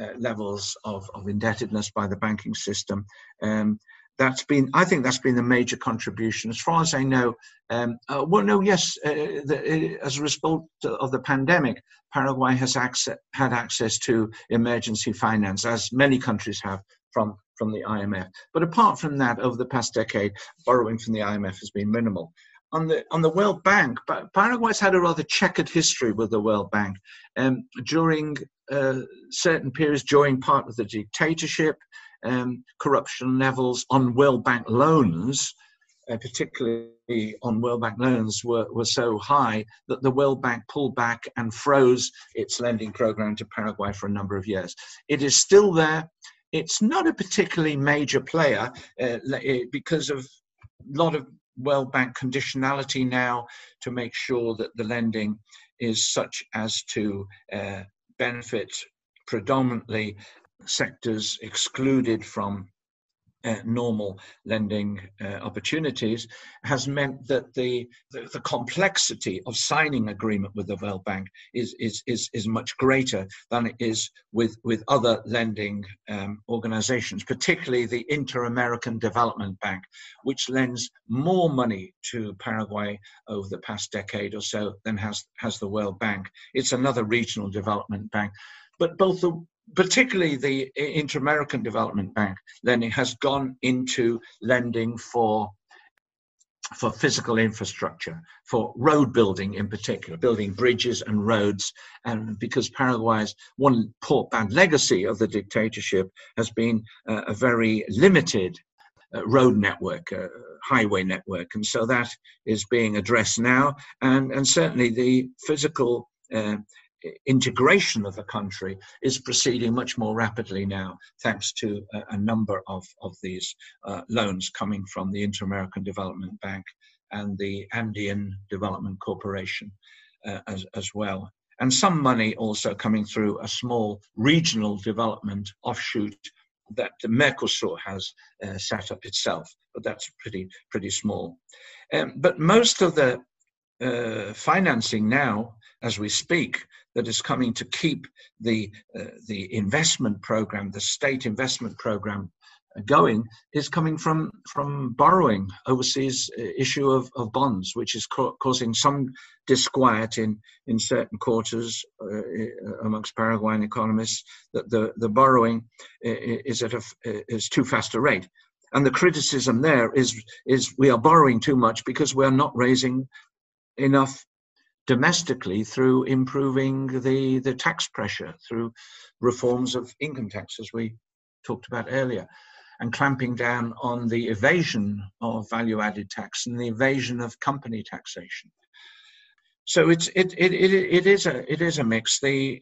[SPEAKER 3] uh, levels of, of indebtedness by the banking system. Um, that's been i think that's been the major contribution. As far as i know um, uh, well no yes uh, the, uh, as a result of the pandemic paraguay has access, had access to emergency finance as many countries have from from the imf but apart from that over the past decade borrowing from the imf has been minimal. On the on the World Bank, Paraguay's had a rather checkered history with the World Bank. Um, during uh, certain periods, during part of the dictatorship, um, corruption levels on World Bank loans, uh, particularly on World Bank loans, were, were so high that the World Bank pulled back and froze its lending program to Paraguay for a number of years. It is still there. It's not a particularly major player uh, because of a lot of World Bank conditionality now to make sure that the lending is such as to uh, benefit predominantly sectors excluded from uh, normal lending uh, opportunities has meant that the, the, the complexity of signing agreement with the World Bank is is is, is much greater than it is with with other lending um, organizations, particularly the Inter-American Development Bank, which lends more money to Paraguay over the past decade or so than has has the World Bank. It's another regional development bank, but both the particularly the Inter-American Development Bank lending has gone into lending for for physical infrastructure, for road building in particular, building bridges and roads. And because Paraguay's one poor bad legacy of the dictatorship has been uh, a very limited uh, road network, uh, highway network. And so that is being addressed now. And, and certainly the physical uh, integration of the country is proceeding much more rapidly now, thanks to a, a number of, of these uh, loans coming from the Inter American Development Bank and the Andean Development Corporation uh, as, as well. And some money also coming through a small regional development offshoot that the Mercosur has uh, set up itself, but that's pretty pretty small. Um, but most of the uh, financing now, as we speak, that is coming to keep the uh, the investment program, the state investment program going is coming from from borrowing overseas uh, issue of, of bonds which is ca- causing some disquiet in in certain quarters uh, amongst paraguayan economists that the the borrowing is at a is too fast a rate. And the criticism there is is we are borrowing too much because we are not raising enough domestically through improving the, the tax pressure, through reforms of income tax, as we talked about earlier, and clamping down on the evasion of value added tax and the evasion of company taxation. So it's it, it, it, it is a it is a mix. The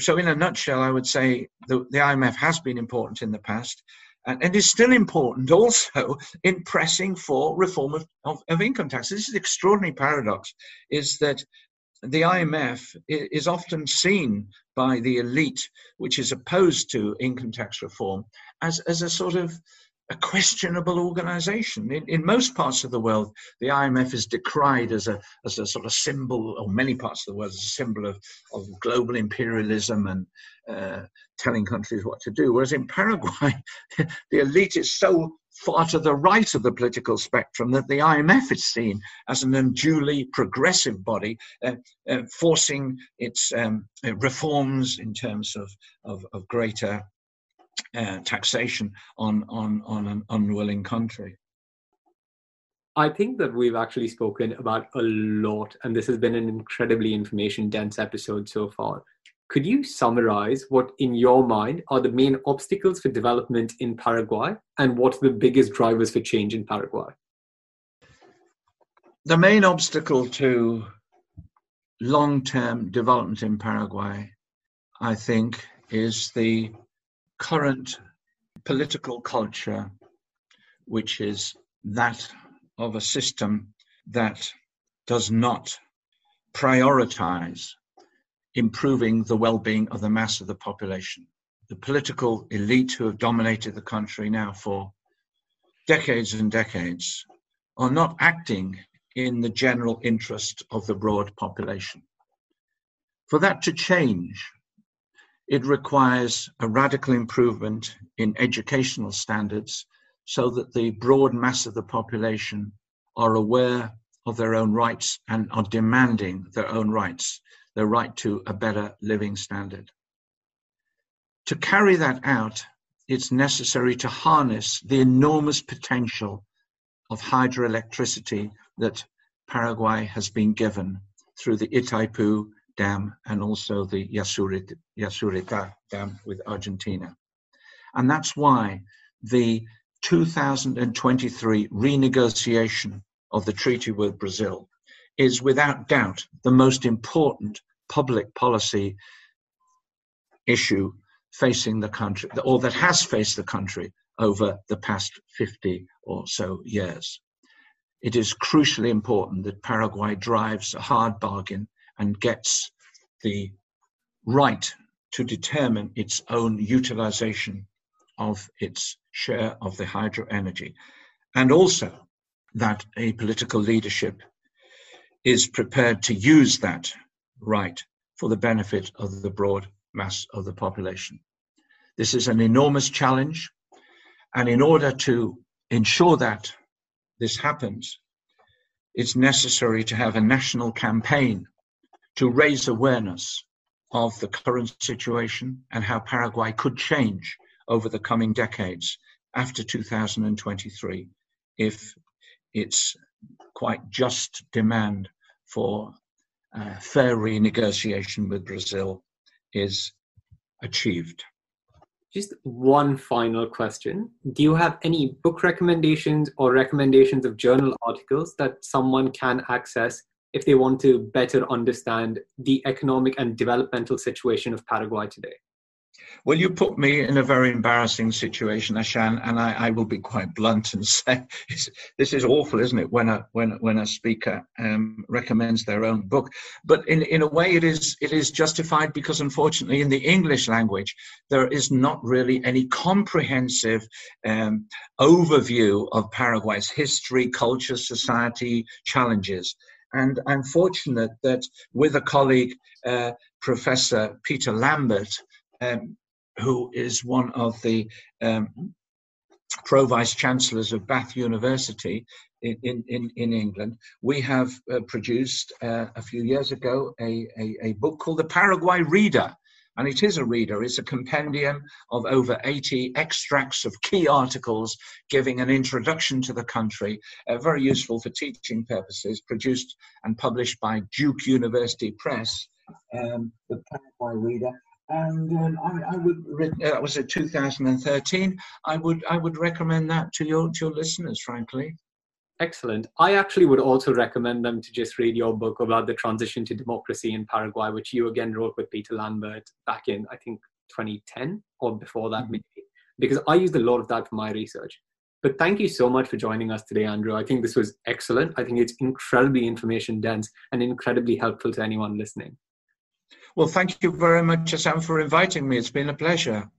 [SPEAKER 3] so in a nutshell, I would say the, the IMF has been important in the past and, and is still important also in pressing for reform of, of, of income tax. This is the extraordinary paradox, is that the IMF is often seen by the elite, which is opposed to income tax reform, as, as a sort of a questionable organization. In, in most parts of the world, the IMF is decried as a, as a sort of symbol, or many parts of the world, as a symbol of, of global imperialism and uh, telling countries what to do. Whereas in Paraguay, the elite is so far to the right of the political spectrum that the IMF is seen as an unduly progressive body, uh, uh, forcing its um, reforms in terms of, of, of greater uh, taxation on, on, on an unwilling country.
[SPEAKER 2] I think that we've actually spoken about a lot, and this has been an incredibly information dense episode so far. Could you summarize what, in your mind, are the main obstacles for development in Paraguay and what are the biggest drivers for change in Paraguay?
[SPEAKER 3] The main obstacle to long term development in Paraguay, I think, is the current political culture, which is that of a system that does not prioritize improving the well being of the mass of the population. The political elite who have dominated the country now for decades and decades are not acting in the general interest of the broad population. For that to change, it requires a radical improvement in educational standards so that the broad mass of the population are aware of their own rights and are demanding their own rights, their right to a better living standard. To carry that out, it's necessary to harness the enormous potential of hydroelectricity that Paraguay has been given through the Itaipu Dam and also the Yacyretá, Yacyretá Dam with Argentina. And that's why the 2023 renegotiation of the treaty with Brazil is without doubt the most important public policy issue facing the country, or that has faced the country over the past 50 or so years. It is crucially important that Paraguay drives a hard bargain and gets the right to determine its own utilization of its share of the hydro energy, and also that a political leadership is prepared to use that right for the benefit of the broad mass of the population. This is an enormous challenge, and in order to ensure that this happens, it's necessary to have a national campaign to raise awareness of the current situation and how Paraguay could change over the coming decades after 2023 if its quite just demand for uh, fair renegotiation with Brazil is achieved.
[SPEAKER 2] Just one final question. Do you have any book recommendations or recommendations of journal articles that someone can access if they want to better understand the economic and developmental situation of Paraguay today?
[SPEAKER 3] Well, you put me in a very embarrassing situation, Ashan, and I, I will be quite blunt and say this is awful, isn't it? When a when when a speaker um, recommends their own book, but in in a way, it is it is justified because unfortunately, in the English language, there is not really any comprehensive um, overview of Paraguay's history, culture, society, challenges. And I'm fortunate that with a colleague, uh, Professor Peter Lambert, um, who is one of the um, pro vice chancellors of Bath University in, in, in England, we have uh, produced uh, a few years ago a, a, a, book called The Paraguay Reader. And it is a reader, it's a compendium of over 80 extracts of key articles giving an introduction to the country, uh, very useful for teaching purposes, produced and published by Duke University Press. Um, the Paraguay Reader, and um, I, I, would uh, that was in 2013 i would i would recommend that to your to your listeners frankly
[SPEAKER 2] excellent i actually would also recommend them to just read your book about the transition to democracy in paraguay which you again wrote with peter lambert back in i think 2010 or before that mm-hmm. maybe because i used a lot of that for my research but thank you so much for joining us today andrew i think this was excellent i think it's incredibly information dense and incredibly helpful to anyone listening
[SPEAKER 3] well, thank you very much, Sam, for inviting me. It's been a pleasure.